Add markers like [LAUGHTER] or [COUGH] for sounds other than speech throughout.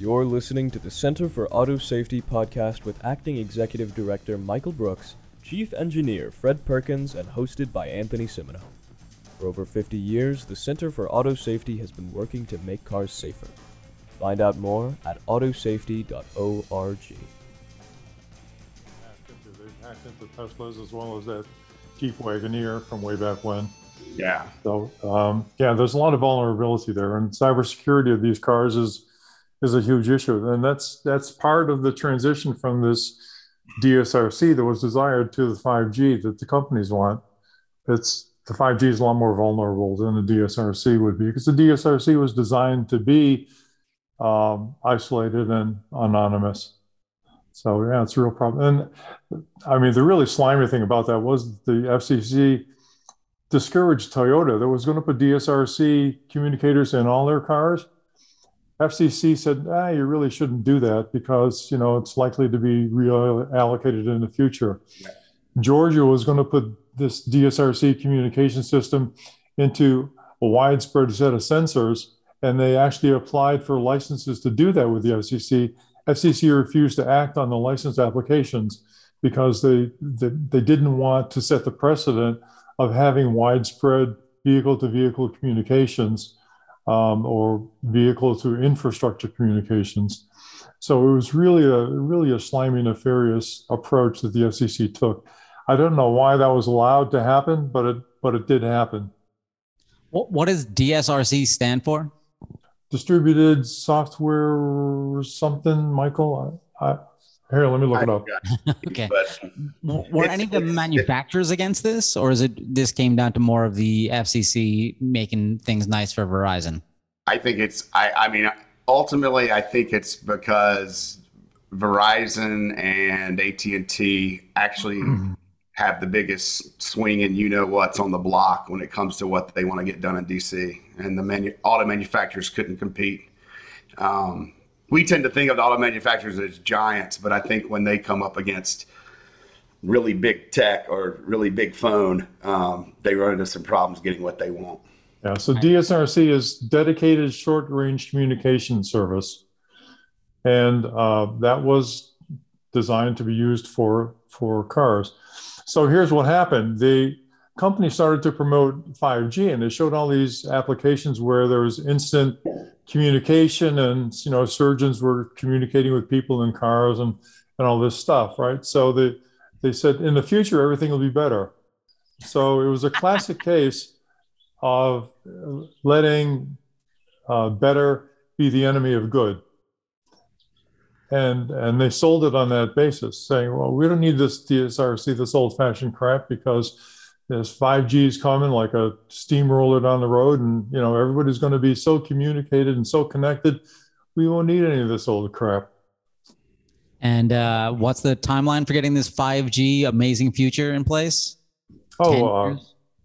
You're listening to the Center for Auto Safety podcast with Acting Executive Director Michael Brooks, Chief Engineer Fred Perkins, and hosted by Anthony Cimino. For over 50 years, the Center for Auto Safety has been working to make cars safer. Find out more at autosafety.org. They hacked into Teslas as well as that Jeep Wagoneer from way back when. Yeah. So um, yeah, there's a lot of vulnerability there, and cybersecurity of these cars is is a huge issue, and that's that's part of the transition from this DSRC that was desired to the 5G that the companies want. It's the 5G is a lot more vulnerable than the DSRC would be because the DSRC was designed to be um, isolated and anonymous. So yeah, it's a real problem. And I mean, the really slimy thing about that was the FCC discouraged Toyota that was going to put DSRC communicators in all their cars. FCC said, ah, you really shouldn't do that because you know it's likely to be reallocated in the future. Yeah. Georgia was going to put this DSRC communication system into a widespread set of sensors, and they actually applied for licenses to do that with the FCC. FCC refused to act on the license applications because they, they, they didn't want to set the precedent of having widespread vehicle to vehicle communications um, or vehicle to infrastructure communications. So it was really a really a slimy, nefarious approach that the FCC took. I don't know why that was allowed to happen, but it but it did happen. What what does DSRC stand for? Distributed software something, Michael. I, I, here, let me look it up. [LAUGHS] okay. Were any of the manufacturers against this, or is it this came down to more of the FCC making things nice for Verizon? I think it's. I. I mean, ultimately, I think it's because Verizon and AT and T actually [CLEARS THROAT] have the biggest swing and you know what's on the block when it comes to what they want to get done in DC, and the manu- auto manufacturers couldn't compete. Um, we tend to think of the auto manufacturers as giants, but I think when they come up against really big tech or really big phone, um, they run into some problems getting what they want. Yeah, so DSRC is dedicated short range communication service, and uh, that was designed to be used for for cars. So here's what happened: the company started to promote 5G, and they showed all these applications where there was instant communication and you know surgeons were communicating with people in cars and and all this stuff right? So they they said in the future everything will be better. So it was a classic [LAUGHS] case of letting uh, better be the enemy of good. And and they sold it on that basis saying well we don't need this dsrc this old fashioned crap because there's 5G is coming like a steamroller down the road, and you know everybody's going to be so communicated and so connected. We won't need any of this old crap. And uh, what's the timeline for getting this 5G amazing future in place? Oh, uh,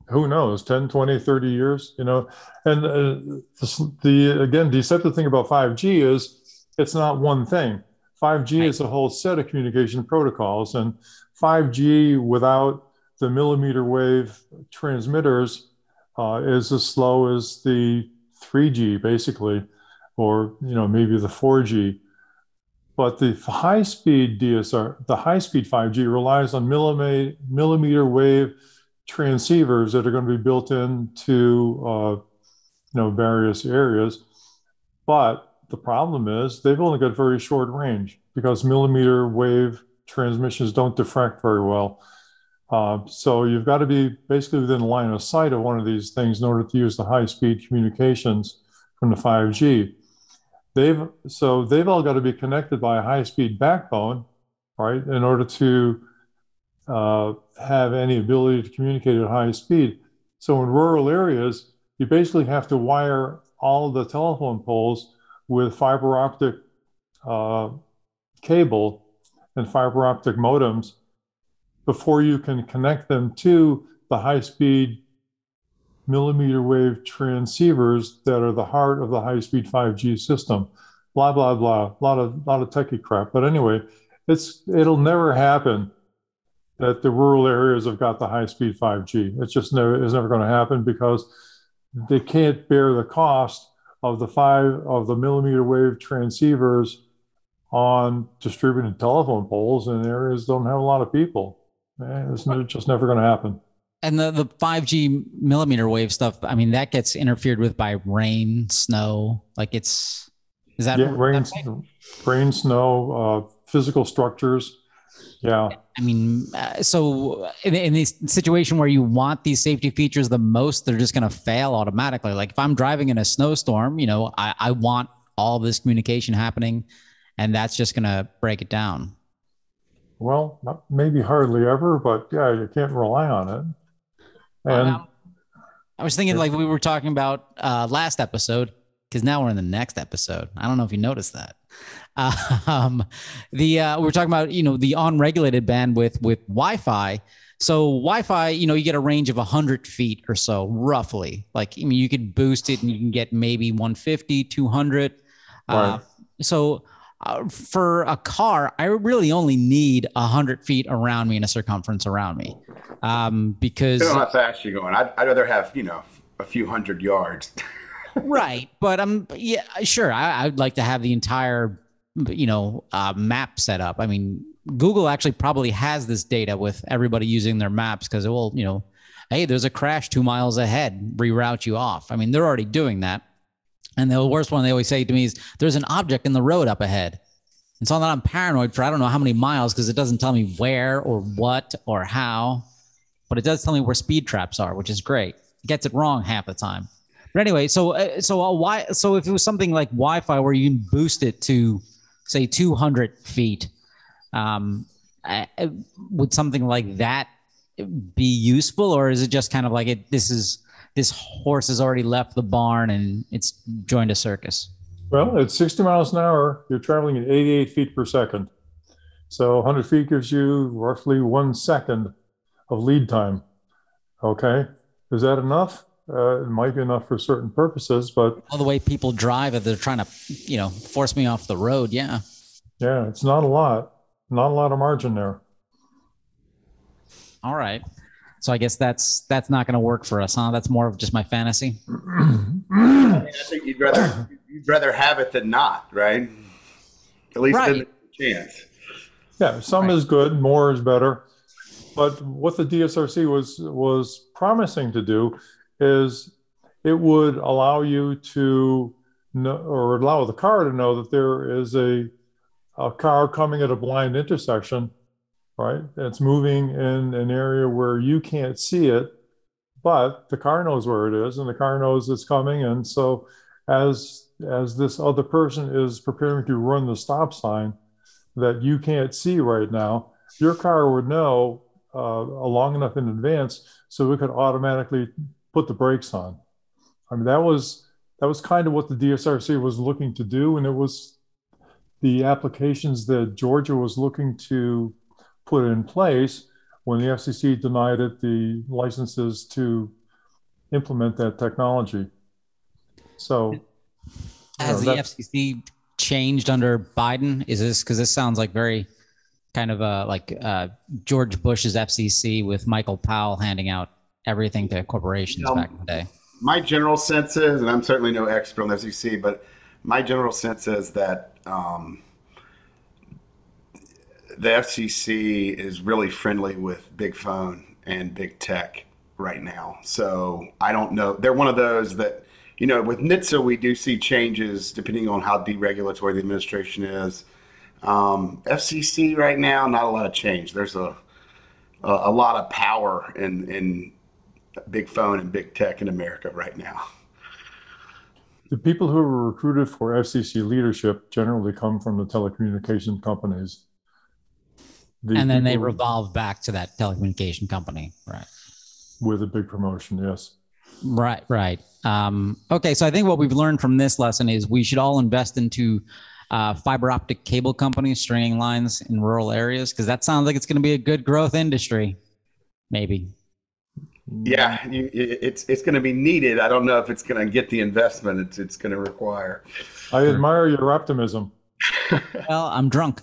who knows? 10, 20, 30 years, you know. And uh, the, the, again, the deceptive thing about 5G is it's not one thing. 5G right. is a whole set of communication protocols, and 5G without the millimeter wave transmitters uh, is as slow as the 3G, basically, or you know maybe the 4G. But the high-speed DSR, the high-speed 5G relies on millimeter, millimeter wave transceivers that are going to be built into uh, you know various areas. But the problem is they've only got very short range because millimeter wave transmissions don't diffract very well. Uh, so you've got to be basically within line of sight of one of these things in order to use the high speed communications from the 5G. They've so they've all got to be connected by a high speed backbone, right, in order to uh, have any ability to communicate at high speed. So in rural areas, you basically have to wire all the telephone poles with fiber optic uh, cable and fiber optic modems before you can connect them to the high speed millimeter wave transceivers that are the heart of the high speed 5G system. Blah, blah, blah. A lot of, lot of techie crap. But anyway, it's, it'll never happen that the rural areas have got the high speed 5G. It's just never, it's never going to happen because they can't bear the cost of the five of the millimeter wave transceivers on distributed telephone poles in areas don't have a lot of people. Eh, it's just never going to happen. And the, the 5G millimeter wave stuff, I mean, that gets interfered with by rain, snow. Like it's, is that yeah, rain, that rain, snow, uh, physical structures. Yeah. I mean, uh, so in, in this situation where you want these safety features the most, they're just going to fail automatically. Like if I'm driving in a snowstorm, you know, I, I want all this communication happening and that's just going to break it down. Well, maybe hardly ever, but yeah, you can't rely on it. And I was thinking, like we were talking about uh, last episode, because now we're in the next episode. I don't know if you noticed that. [LAUGHS] Um, the uh, we're talking about you know the unregulated bandwidth with Wi-Fi. So Wi-Fi, you know, you get a range of 100 feet or so, roughly. Like, I mean, you could boost it and you can get maybe 150, 200. Right. Uh, so uh, for a car, I really only need a hundred feet around me in a circumference around me, um, because you know how fast you're going. I'd, I'd rather have you know a few hundred yards. [LAUGHS] right, but I'm yeah, sure. I, I'd like to have the entire you know uh, map set up. I mean, Google actually probably has this data with everybody using their maps because it will you know, hey, there's a crash two miles ahead, reroute you off. I mean, they're already doing that. And the worst one they always say to me is, "There's an object in the road up ahead." And so that I'm paranoid for I don't know how many miles because it doesn't tell me where or what or how, but it does tell me where speed traps are, which is great. It gets it wrong half the time. But anyway, so uh, so uh, why so if it was something like Wi-Fi where you can boost it to say 200 feet, um, uh, would something like that be useful, or is it just kind of like it? This is this horse has already left the barn and it's joined a circus. Well, at 60 miles an hour, you're traveling at 88 feet per second. So 100 feet gives you roughly one second of lead time. Okay. Is that enough? Uh, it might be enough for certain purposes, but all the way people drive, if they're trying to, you know, force me off the road, yeah. Yeah, it's not a lot, not a lot of margin there. All right. So I guess that's that's not going to work for us, huh? That's more of just my fantasy. [CLEARS THROAT] I, mean, I think you'd rather you'd rather have it than not, right? At least right. chance. Yeah, some right. is good, more is better. But what the DSRC was was promising to do is it would allow you to know, or allow the car to know that there is a a car coming at a blind intersection, right? It's moving in an area where you can't see it, but the car knows where it is, and the car knows it's coming, and so as as this other person is preparing to run the stop sign that you can't see right now, your car would know uh, long enough in advance so it could automatically put the brakes on. I mean, that was that was kind of what the DSRC was looking to do, and it was the applications that Georgia was looking to put in place when the FCC denied it the licenses to implement that technology. So has the FCC changed under Biden? Is this because this sounds like very kind of uh, like uh, George Bush's FCC with Michael Powell handing out everything to corporations back in the day? My general sense is, and I'm certainly no expert on the FCC, but my general sense is that um, the FCC is really friendly with big phone and big tech right now. So I don't know. They're one of those that you know, with NHTSA, we do see changes depending on how deregulatory the administration is. Um, FCC right now, not a lot of change. There's a a, a lot of power in in big phone and big tech in America right now. The people who are recruited for FCC leadership generally come from the telecommunication companies. The and then they revolve back to that telecommunication company, right? With a big promotion, yes. Right, right. Um, okay, so I think what we've learned from this lesson is we should all invest into uh, fiber optic cable companies, stringing lines in rural areas, because that sounds like it's going to be a good growth industry. Maybe. Yeah, you, it's it's going to be needed. I don't know if it's going to get the investment it's it's going to require. I admire your optimism. well, I'm drunk.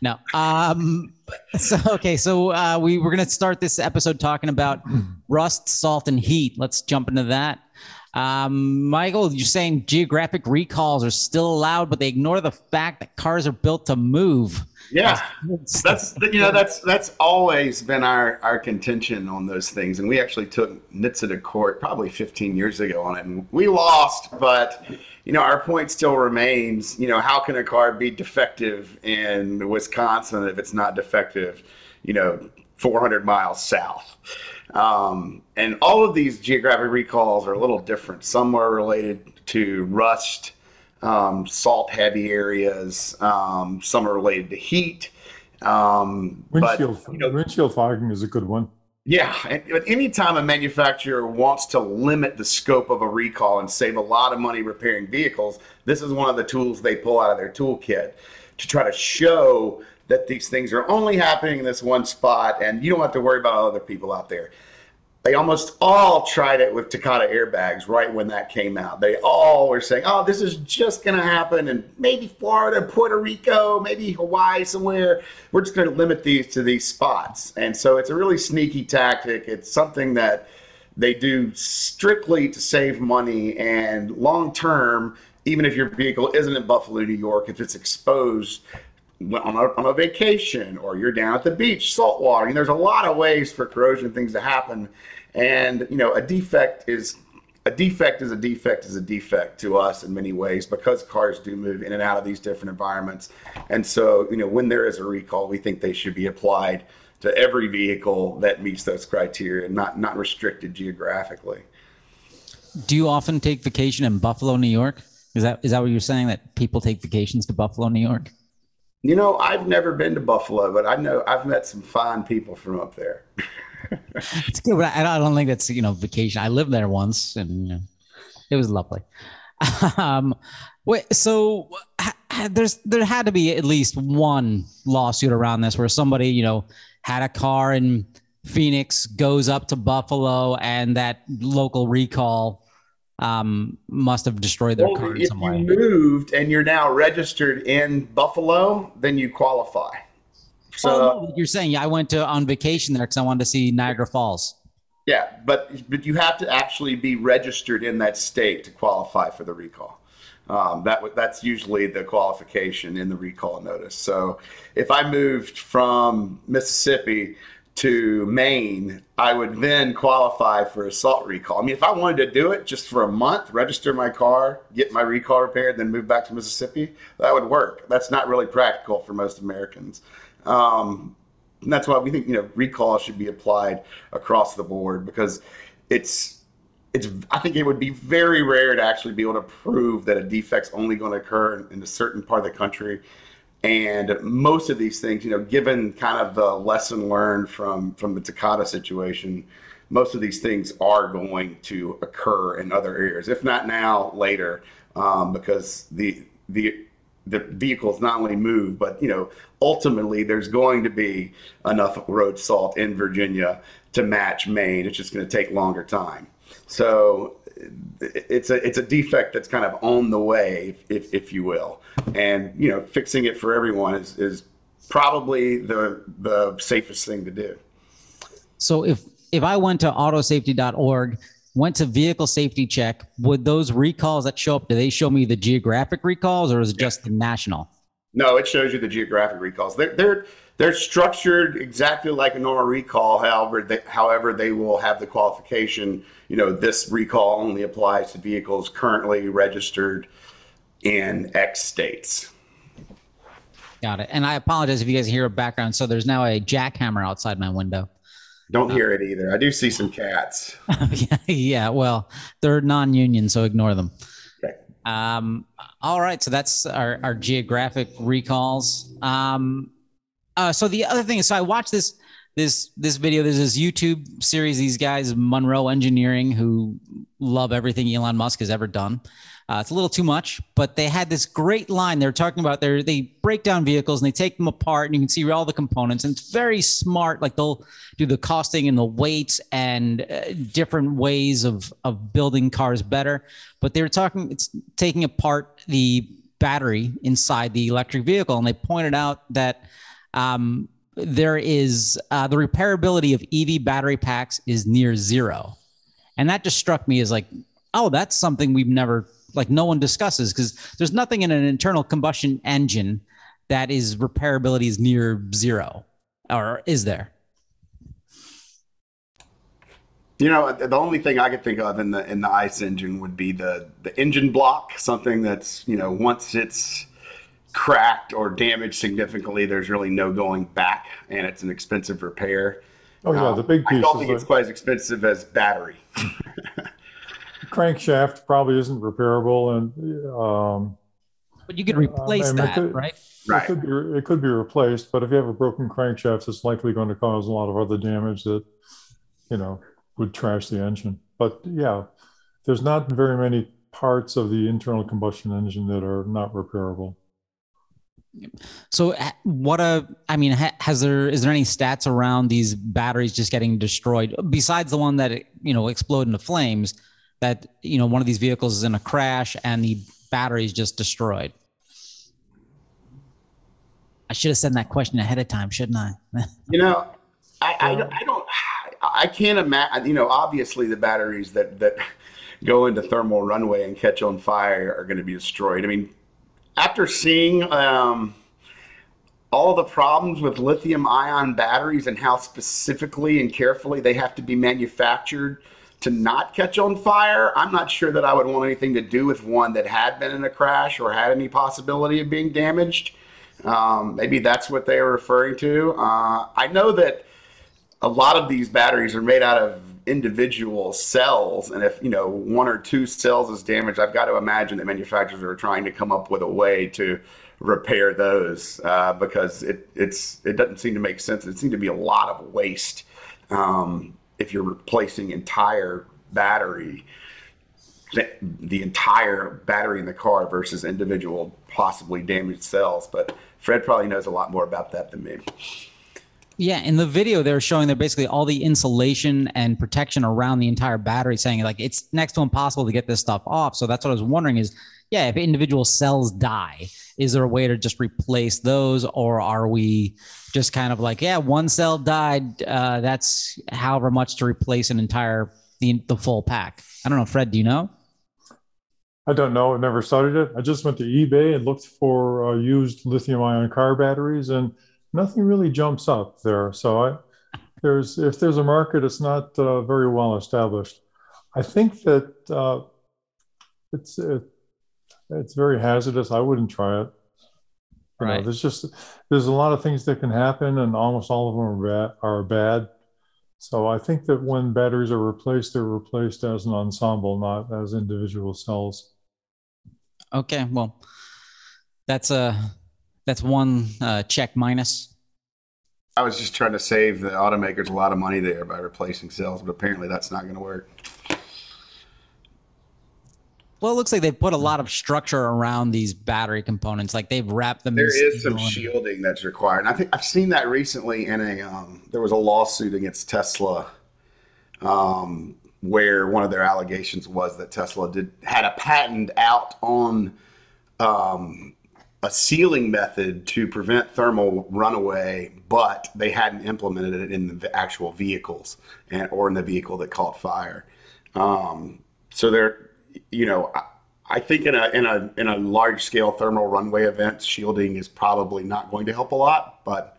No. Um, so okay, so uh, we we're gonna start this episode talking about [CLEARS THROAT] rust, salt, and heat. Let's jump into that. Um, Michael, you're saying geographic recalls are still allowed, but they ignore the fact that cars are built to move. Yeah, that's you know that's that's always been our our contention on those things, and we actually took NHTSA to court probably 15 years ago on it, and we lost, but you know our point still remains. You know, how can a car be defective in Wisconsin if it's not defective? You know, 400 miles south. Um, and all of these geographic recalls are a little different. Some are related to rust, um, salt heavy areas. Um, some are related to heat. Um, windshield, but, you know, windshield fogging is a good one. Yeah, but anytime a manufacturer wants to limit the scope of a recall and save a lot of money repairing vehicles, this is one of the tools they pull out of their toolkit to try to show that these things are only happening in this one spot and you don't have to worry about other people out there. They almost all tried it with Takata airbags right when that came out. They all were saying, oh, this is just going to happen in maybe Florida, Puerto Rico, maybe Hawaii, somewhere. We're just going to limit these to these spots. And so it's a really sneaky tactic. It's something that they do strictly to save money and long term, even if your vehicle isn't in Buffalo, New York, if it's exposed on a, on a vacation or you're down at the beach, salt water. Know, there's a lot of ways for corrosion things to happen. And, you know, a defect is a defect is a defect is a defect to us in many ways because cars do move in and out of these different environments. And so, you know, when there is a recall, we think they should be applied to every vehicle that meets those criteria, not not restricted geographically. Do you often take vacation in Buffalo, New York? Is that is that what you're saying that people take vacations to Buffalo, New York? You know, I've never been to Buffalo, but I know I've met some fine people from up there. it's good, but I don't think that's you know vacation. I lived there once, and you know, it was lovely. [LAUGHS] um, wait, so there's there had to be at least one lawsuit around this where somebody you know had a car in Phoenix goes up to Buffalo, and that local recall um, must have destroyed their well, car in if some way. If you moved and you're now registered in Buffalo, then you qualify. So oh, no, you're saying yeah, I went to on vacation there because I wanted to see Niagara Falls. Yeah, but but you have to actually be registered in that state to qualify for the recall. Um, that that's usually the qualification in the recall notice. So if I moved from Mississippi to Maine, I would then qualify for a salt recall. I mean, if I wanted to do it just for a month, register my car, get my recall repaired, then move back to Mississippi, that would work. That's not really practical for most Americans. Um, and that's why we think you know recall should be applied across the board because it's it's I think it would be very rare to actually be able to prove that a defect's only going to occur in a certain part of the country and most of these things, you know, given kind of the lesson learned from from the Takata situation, most of these things are going to occur in other areas, if not now, later, um, because the the the vehicles not only move, but you know, ultimately there's going to be enough road salt in Virginia to match Maine. It's just going to take longer time. So it's a it's a defect that's kind of on the way, if if you will, and you know fixing it for everyone is is probably the the safest thing to do. So if if I went to autosafety.org, went to vehicle safety check, would those recalls that show up do they show me the geographic recalls or is it just the national? No, it shows you the geographic recalls. They're they're they're structured exactly like a normal recall. However, they, however they will have the qualification. You know, this recall only applies to vehicles currently registered in X states. Got it. And I apologize if you guys hear a background. So there's now a jackhammer outside my window. Don't hear it either. I do see some cats. yeah, [LAUGHS] yeah, well, they're non-union, so ignore them. Okay. Um, all right, so that's our, our geographic recalls. Um, uh, so the other thing is, so I watched this this this video. There's this YouTube series. These guys, Munro Engineering, who love everything Elon Musk has ever done. Uh, it's a little too much, but they had this great line. They're talking about they they break down vehicles and they take them apart, and you can see all the components. And it's very smart. Like they'll do the costing and the weights and uh, different ways of of building cars better. But they were talking. It's taking apart the battery inside the electric vehicle, and they pointed out that um, there is uh, the repairability of EV battery packs is near zero. And that just struck me as like, oh, that's something we've never like no one discusses because there's nothing in an internal combustion engine that is repairability is near zero, or is there? You know, the only thing I could think of in the in the ICE engine would be the the engine block, something that's you know once it's cracked or damaged significantly, there's really no going back, and it's an expensive repair. Oh yeah, Um, the big piece. I don't is think it's like- quite as expensive as battery. [LAUGHS] crankshaft probably isn't repairable, and um, But you could replace I mean, it that, could- right? it Right. could be it could be replaced. But if you have a broken crankshaft, it's likely going to cause a lot of other damage that you know would trash the engine. But yeah, there's not very many parts of the internal combustion engine that are not repairable. So ha- what a I mean has there is there any stats around these batteries just getting destroyed besides the one that you know explode into flames that you know one of these vehicles is in a crash and the battery is just destroyed. I should have said that question ahead of time, shouldn't I? [LAUGHS] You know, I, I, don't- I don't, I can't imagine. You know, obviously the batteries that that go into thermal runaway and catch on fire are going to be destroyed. I mean, after seeing um, all the problems with lithium-ion batteries and how specifically and carefully they have to be manufactured to not catch on fire, I'm not sure that I would want anything to do with one that had been in a crash or had any possibility of being damaged. Um, maybe that's what they are referring to. Uh, I know that a lot of these batteries are made out of individual cells, and if you know one or two cells is damaged, I've got to imagine that manufacturers are trying to come up with a way to repair those uh, because it it's it doesn't seem to make sense. It seems to be a lot of waste um, if you're replacing entire battery the, entire battery in the car versus individual possibly damaged cells. But Fred probably knows a lot more about that than me. Yeah, in the video they're showing they're basically all the insulation and protection around the entire battery, saying like it's next to impossible to get this stuff off. So that's what I was wondering is, yeah, if individual cells die, is there a way to just replace those, or are we just kind of like, yeah, one cell died, uh, that's however much to replace an entire the the full pack? I don't know, Fred, do you know? I don't know. I've never studied it. I just went to eBay and looked for uh, used lithium-ion car batteries, and nothing really jumps up there. So I, there's if there's a market, it's not uh, very well established. I think that uh, it's it, it's very hazardous. I wouldn't try it. You know, there's just there's a lot of things that can happen, and almost all of them are bad. Are bad. So I think that when batteries are replaced, they're replaced as an ensemble, not as individual cells. Okay, well, that's a that's one uh, check minus. I was just trying to save the automakers a lot of money there by replacing cells, but apparently that's not going to work. Well, it looks like they put a lot of structure around these battery components. Like they've wrapped them. in There is some shielding that's required. And I think I've seen that recently in a um, there was a lawsuit against Tesla um, where one of their allegations was that Tesla did had a patent out on um, a sealing method to prevent thermal runaway, but they hadn't implemented it in the actual vehicles and or in the vehicle that caught fire. Um, so they're, you know, I, I think in a in a in a large scale thermal runaway event, shielding is probably not going to help a lot, but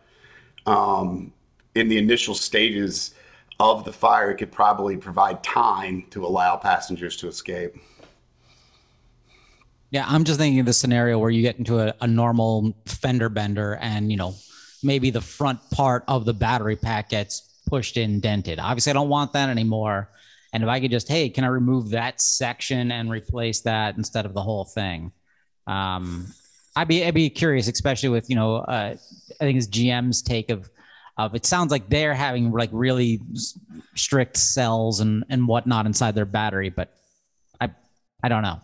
um, in the initial stages of the fire, it could probably provide time to allow passengers to escape. Yeah, I'm just thinking of the scenario where you get into a, a normal fender bender and, you know, maybe the front part of the battery pack gets pushed in, dented. Obviously, I don't want that anymore. And if I could just, hey, can I remove that section and replace that instead of the whole thing? Um, I'd be I'd be curious, especially with you know, uh, I think it's GM's take of of it sounds like they're having like really strict cells and and whatnot inside their battery, but I I don't know.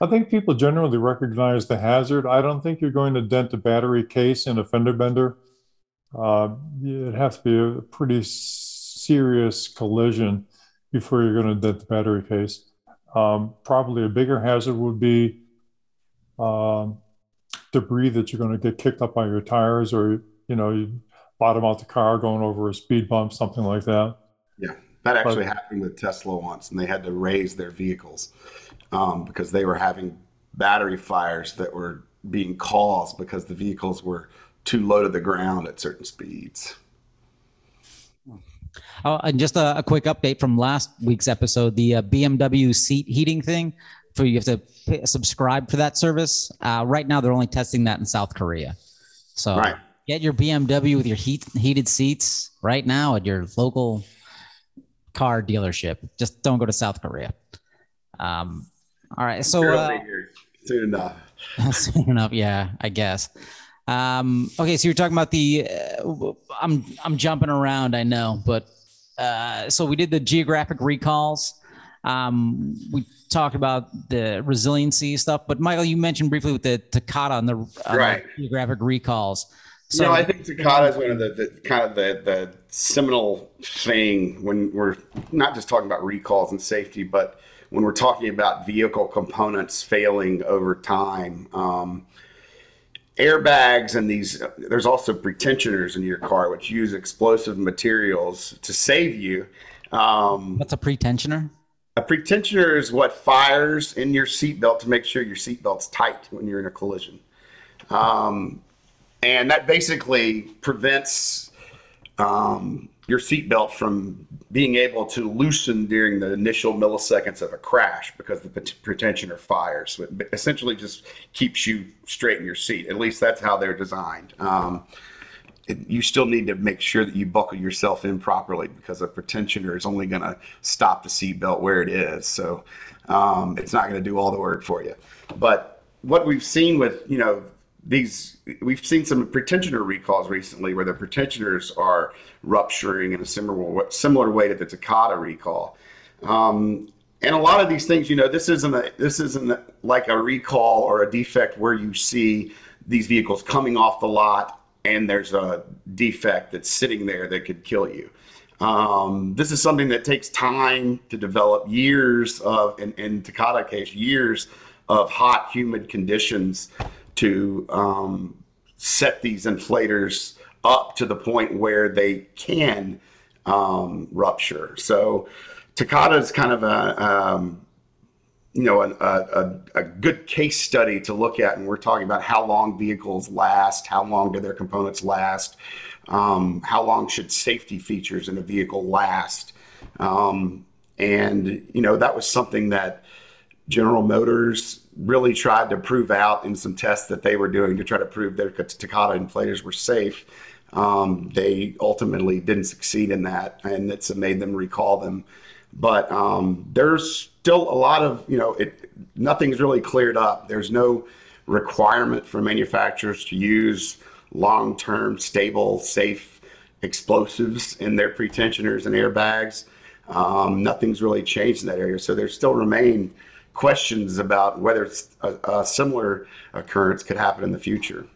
I think people generally recognize the hazard. I don't think you're going to dent a battery case in a fender bender. Uh, it'd have to be a pretty serious collision before you're going to dent the battery case. Um, probably a bigger hazard would be um, debris that you're going to get kicked up by your tires, or you know, you bottom out the car going over a speed bump, something like that. Yeah. That actually happened with Tesla once, and they had to raise their vehicles um, because they were having battery fires that were being caused because the vehicles were too low to the ground at certain speeds. Oh, and just a, a quick update from last week's episode: the uh, BMW seat heating thing. For you have to pay, subscribe for that service. Uh, right now, they're only testing that in South Korea. So Right. get your BMW with your heat heated seats right now at your local car dealership. Just don't go to South Korea. Um, all right, so uh, soon enough. [LAUGHS] Soon enough, yeah, I guess. Um, okay, so you're talking about the. Uh, I'm I'm jumping around, I know, but uh, so we did the geographic recalls. Um, we talked about the resiliency stuff, but Michael, you mentioned briefly with the Takata and the, the Right. geographic recalls. So know, I think Takata is one of the, the kind of the, the seminal thing when we're not just talking about recalls and safety, but when we're talking about vehicle components failing over time. Um, airbags and these, there's also pretensioners in your car, which use explosive materials to save you. Um, what's a pretensioner? a pretensioner is what fires in your seatbelt to make sure your seatbelt's tight when you're in a collision. Um, and that basically prevents um, your seatbelt from being able to loosen during the initial milliseconds of a crash because the pretensioner fires. So it essentially just keeps you straight in your seat. At least that's how they're designed. Um, you still need to make sure that you buckle yourself in properly because a pretensioner is only going to stop the seatbelt where it is. So um, it's not going to do all the work for you. But what we've seen with, you know, these, we've seen some pretensioner recalls recently where the pretensioners are rupturing in a similar, similar way to the Takata recall. Um, and a lot of these things, you know, this isn't a, this isn't like a recall or a defect where you see these vehicles coming off the lot and there's a defect that's sitting there that could kill you. Um, this is something that takes time to develop, years of, in, in Takata case, years of hot, humid conditions to um, set these inflators up to the point where they can um, rupture. So Takata is kind of a, um, you know, a, a, a good case study to look at. And we're talking about how long vehicles last, how long do their components last, um, how long should safety features in a vehicle last. Um, and, you know, that was something that General Motors really tried to prove out in some tests that they were doing to try to prove their Takata inflators were safe. Um, they ultimately didn't succeed in that, and it's made them recall them. But um, there's still a lot of, you know, it, nothing's really cleared up. There's no requirement for manufacturers to use long term, stable, safe explosives in their pretensioners and airbags. Um, nothing's really changed in that area. So there still remain questions about whether a, a similar occurrence could happen in the future.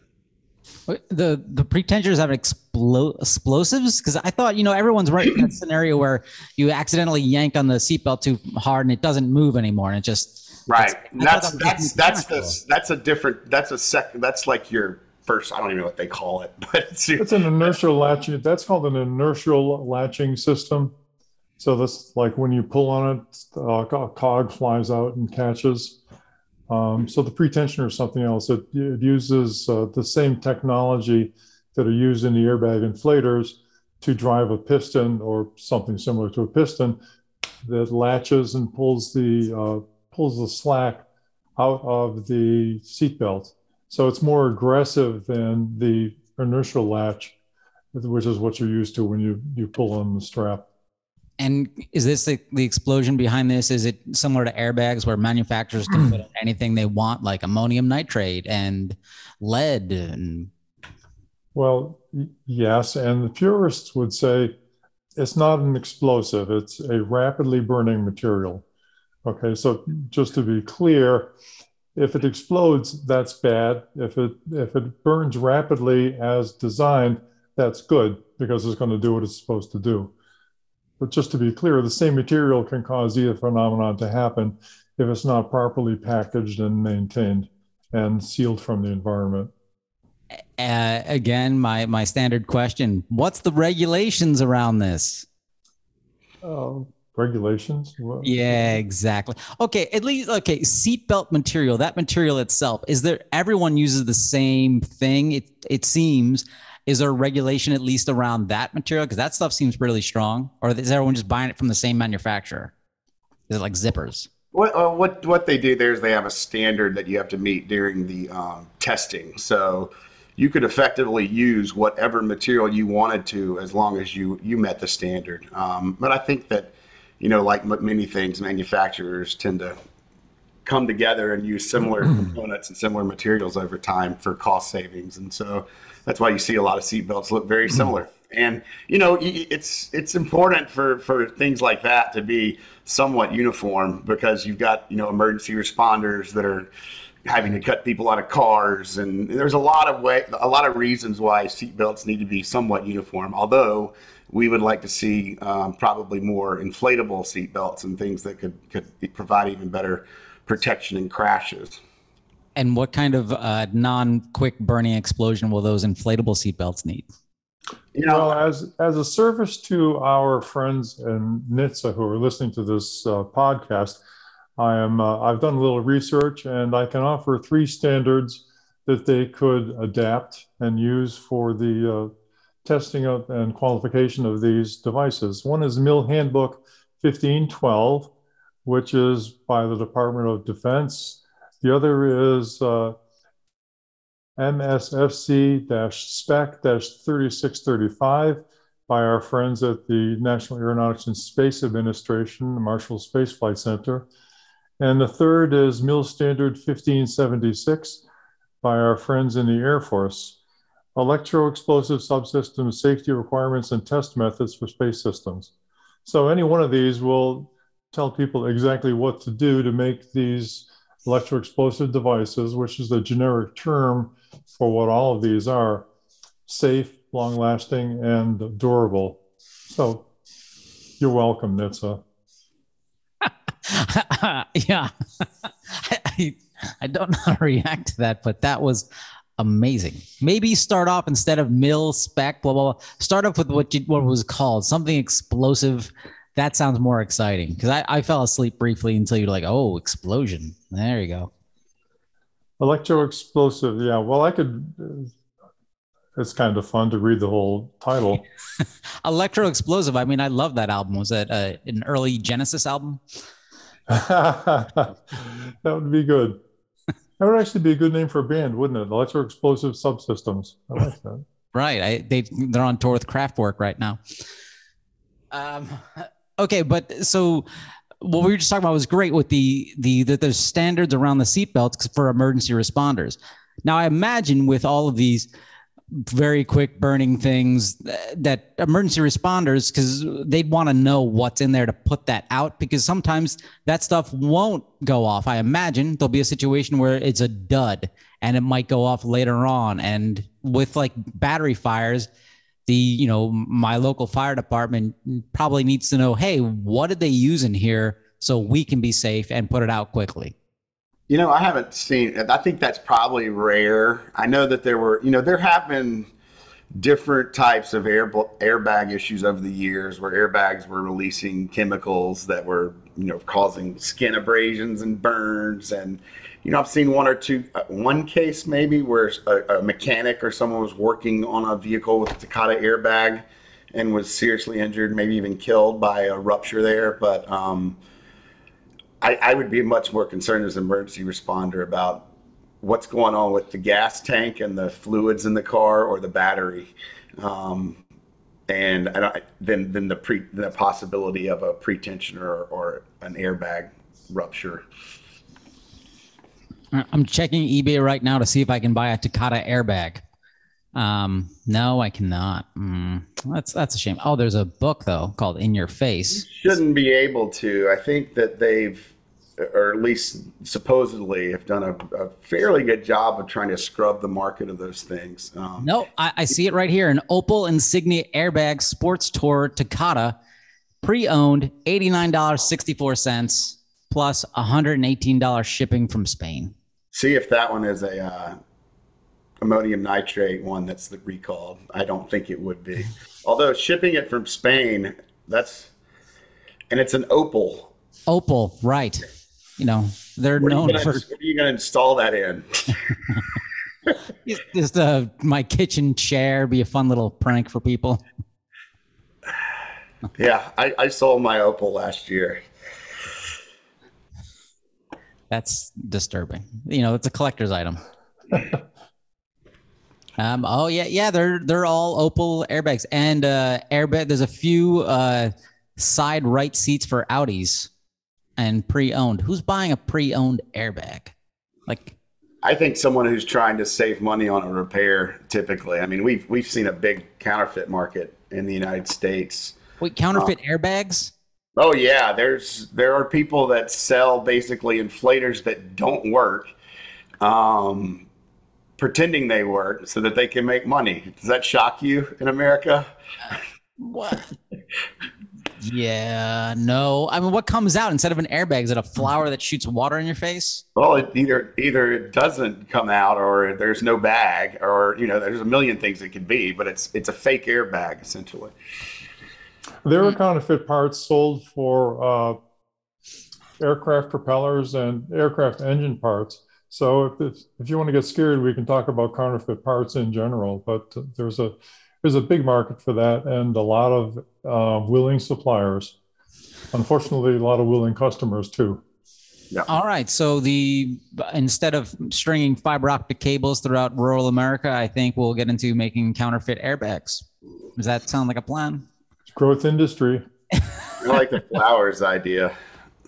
The the pretensioners have explo- explosives because I thought you know everyone's right in that [CLEARS THROAT] scenario where you accidentally yank on the seatbelt too hard and it doesn't move anymore and it just right. That's, That's that's that's the that's a different that's a second that's like your first I don't even know what they call it, [LAUGHS] but it's, It's an inertial latching. That's called an inertial latching system. So this, like when you pull on it, uh, a cog flies out and catches. Um, so the pretensioner is something else. It, it uses uh, the same technology that are used in the airbag inflators to drive a piston or something similar to a piston that latches and pulls the uh, pulls the slack out of the seatbelt. So it's more aggressive than the inertial latch, which is what you're used to when you you pull on the strap. And is this the, the explosion behind this? Is it similar to airbags where manufacturers can put [CLEARS THROAT] anything they want, like ammonium nitrate and lead? And Well, yes, and the purists would say it's not an explosive; it's a rapidly burning material. Okay, so just to be clear, if it explodes, that's bad. If it if it burns rapidly as designed, that's good because it's going to do what it's supposed to do. But just to be clear, the same material can cause either phenomenon to happen if it's not properly packaged and maintained and sealed from the environment. uh, again, my my standard question: What's the regulations around this? Uh, regulations. Yeah, exactly. Okay, at least okay. Seatbelt material. That material itself is there. Everyone uses the same thing. It it seems. Is there a regulation at least around that material? Because that stuff seems really strong. Or is everyone just buying it from the same manufacturer? Is it like zippers? What uh, what what they do there is they have a standard that you have to meet during the um, testing. So you could effectively use whatever material you wanted to as long as you you met the standard. Um, but I think that you know, like many things, manufacturers tend to come together and use similar [CLEARS THROAT] components and similar materials over time for cost savings. And so that's why you see a lot of seatbelts look very similar. And you know, it's it's important for for things like that to be somewhat uniform because you've got you know emergency responders that are having to cut people out of cars, and there's a lot of way a lot of reasons why seatbelts need to be somewhat uniform. Although we would like to see um, probably more inflatable seatbelts and things that could could provide even better protection in crashes. And what kind of uh, non-quick burning explosion will those inflatable seatbelts need? You know, well, as as a service to our friends in NHTSA who are listening to this uh, podcast, I am uh, I've done a little research and I can offer three standards that they could adapt and use for the uh, testing of and qualification of these devices. One is MIL Handbook 1512, which is by the Department of Defense. The other is uh, MSFC-SPEC-3635 by our friends at the National Aeronautics and Space Administration, the Marshall Space Flight Center. And the third is MIL Standard 1576 by our friends in the Air Force. Electro-explosive subsystems, safety requirements, and test methods for space systems. So any one of these will tell people exactly what to do to make these electro-explosive devices, which is the generic term for what all of these are, safe, long-lasting, and durable. So you're welcome, NHTSA. [LAUGHS] yeah, I, [LAUGHS] I don't know how to react to that, but that was amazing. Maybe start off instead of mil spec, blah blah blah. Start off with what you, what was called something explosive. That sounds more exciting because I, I fell asleep briefly until you're like, oh, explosion. There you go. Electro explosive. Yeah. Well, I could. Uh, it's kind of fun to read the whole title. [LAUGHS] Electro explosive. I mean, I love that album. Was that uh, an early Genesis album? [LAUGHS] that would be good. That would actually be a good name for a band, wouldn't it? Electro Explosive Subsystems. I like that. [LAUGHS] Right. I, they they're on tour with Kraftwerk right now. Um. Okay, but so what we were just talking about was great with the the the, the standards around the seatbelts for emergency responders. Now I imagine with all of these very quick burning things uh, that emergency responders because they'd want to know what's in there to put that out because sometimes that stuff won't go off i imagine there'll be a situation where it's a dud and it might go off later on and with like battery fires the you know my local fire department probably needs to know hey what did they use in here so we can be safe and put it out quickly you know, I haven't seen. I think that's probably rare. I know that there were. You know, there have been different types of air airbag issues over the years where airbags were releasing chemicals that were you know causing skin abrasions and burns and you know i've seen one or two uh, one case maybe where a, a, mechanic or someone was working on a vehicle with a takata airbag and was seriously injured maybe even killed by a rupture there but um, I, I would be much more concerned as an emergency responder about what's going on with the gas tank and the fluids in the car or the battery. Um, and then then the pre the possibility of a pretensioner, or an airbag rupture. I'm checking eBay right now to see if I can buy a Takata airbag. Um, no, I cannot. Mm, that's that's a shame. Oh, there's a book though called In Your Face. You shouldn't be able to. I think that they've or at least supposedly have done a, a, fairly good job of trying to scrub the market of those things. Um, no, I, I, see it right here. An Opel Insignia Airbag Sports Tour Takata, pre-owned, eighty-nine dollars sixty-four cents plus one hundred and eighteen dollars shipping from Spain. See if that one is a uh, ammonium nitrate one that's recalled. I don't think it would be. [LAUGHS] Although shipping it from Spain, that's and it's an Opel. Opel, right? You know they're What known gonna, for [LAUGHS] what are you going to install that in? [LAUGHS] just uh, my kitchen chair. Be a fun little prank for people. [SIGHS] yeah, I, I sold my Opel last year. That's disturbing. You know, it's a collector's item. [LAUGHS] um. Oh yeah, yeah. They're they're all Opel airbags and uh, airbag. There's a few uh, side right seats for Audis and pre-owned. Who's buying a pre-owned airbag? Like, I think someone who's trying to save money on a repair. Typically, I mean, we've we've seen a big counterfeit market in the United States. wait, counterfeit airbags? Oh yeah, there's there are people that sell basically inflators that don't work, um, pretending they work so that they can make money. Does that shock you in America? What? yeah, no. I mean, what comes out instead of an airbag? Is it a flower that shoots water in your face? Well, it either either it doesn't come out, or there's no bag, or you know, there's a million things it could be, but it's it's a fake airbag essentially. There are counterfeit parts sold for uh, aircraft propellers and aircraft engine parts. So if, if, if you want to get scared, we can talk about counterfeit parts in general. But there's a there's a big market for that, and a lot of uh, willing suppliers. Unfortunately, a lot of willing customers too. Yeah. All right. So the instead of stringing fiber optic cables throughout rural America, I think we'll get into making counterfeit airbags. Does that sound like a plan? Growth industry. I like the flowers idea.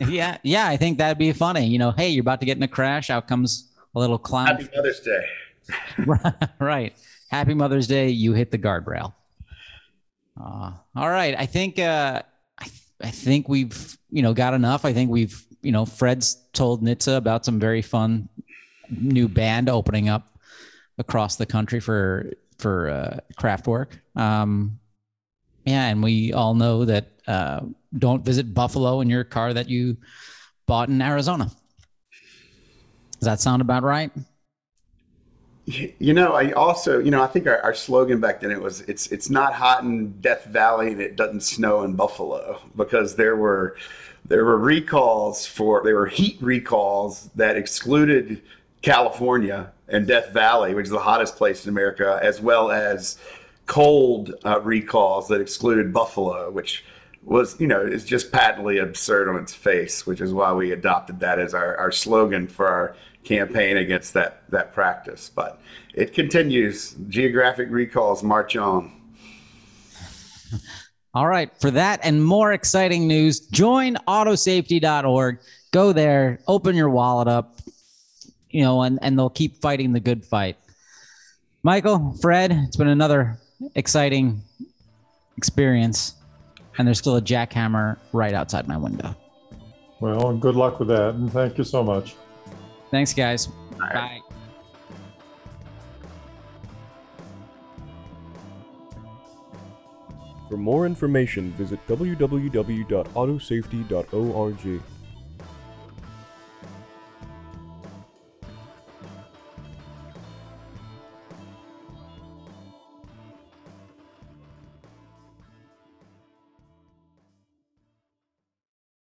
Yeah, yeah. I think that'd be funny. You know, hey, you're about to get in a crash. Out comes a little clown. Happy Mother's Day. [LAUGHS] right. Happy Mother's Day. You hit the guardrail. Uh, all right. I think uh, I, I think we've you know got enough. I think we've you know Fred's told NHTSA about some very fun new band opening up across the country for for uh, craft work. Um, yeah, and we all know that uh, don't visit Buffalo in your car that you bought in Arizona. Does that sound about right? You know, I also, you know, I think our, our slogan back then it was it's it's not hot in Death Valley and it doesn't snow in Buffalo because there were there were recalls for there were heat recalls that excluded California and Death Valley, which is the hottest place in America, as well as cold uh, recalls that excluded Buffalo, which was, you know, is just patently absurd on its face, which is why we adopted that as our, our slogan for our campaign against that that practice. But it continues. Geographic recalls march on. [LAUGHS] All right. For that and more exciting news, join autosafety.org. Go there, open your wallet up, you know, and, and they'll keep fighting the good fight. Michael, Fred, it's been another exciting experience. And there's still a jackhammer right outside my window. Well, good luck with that, and thank you so much. Thanks, guys. right. Bye. For more information, visit www.autosafety.org.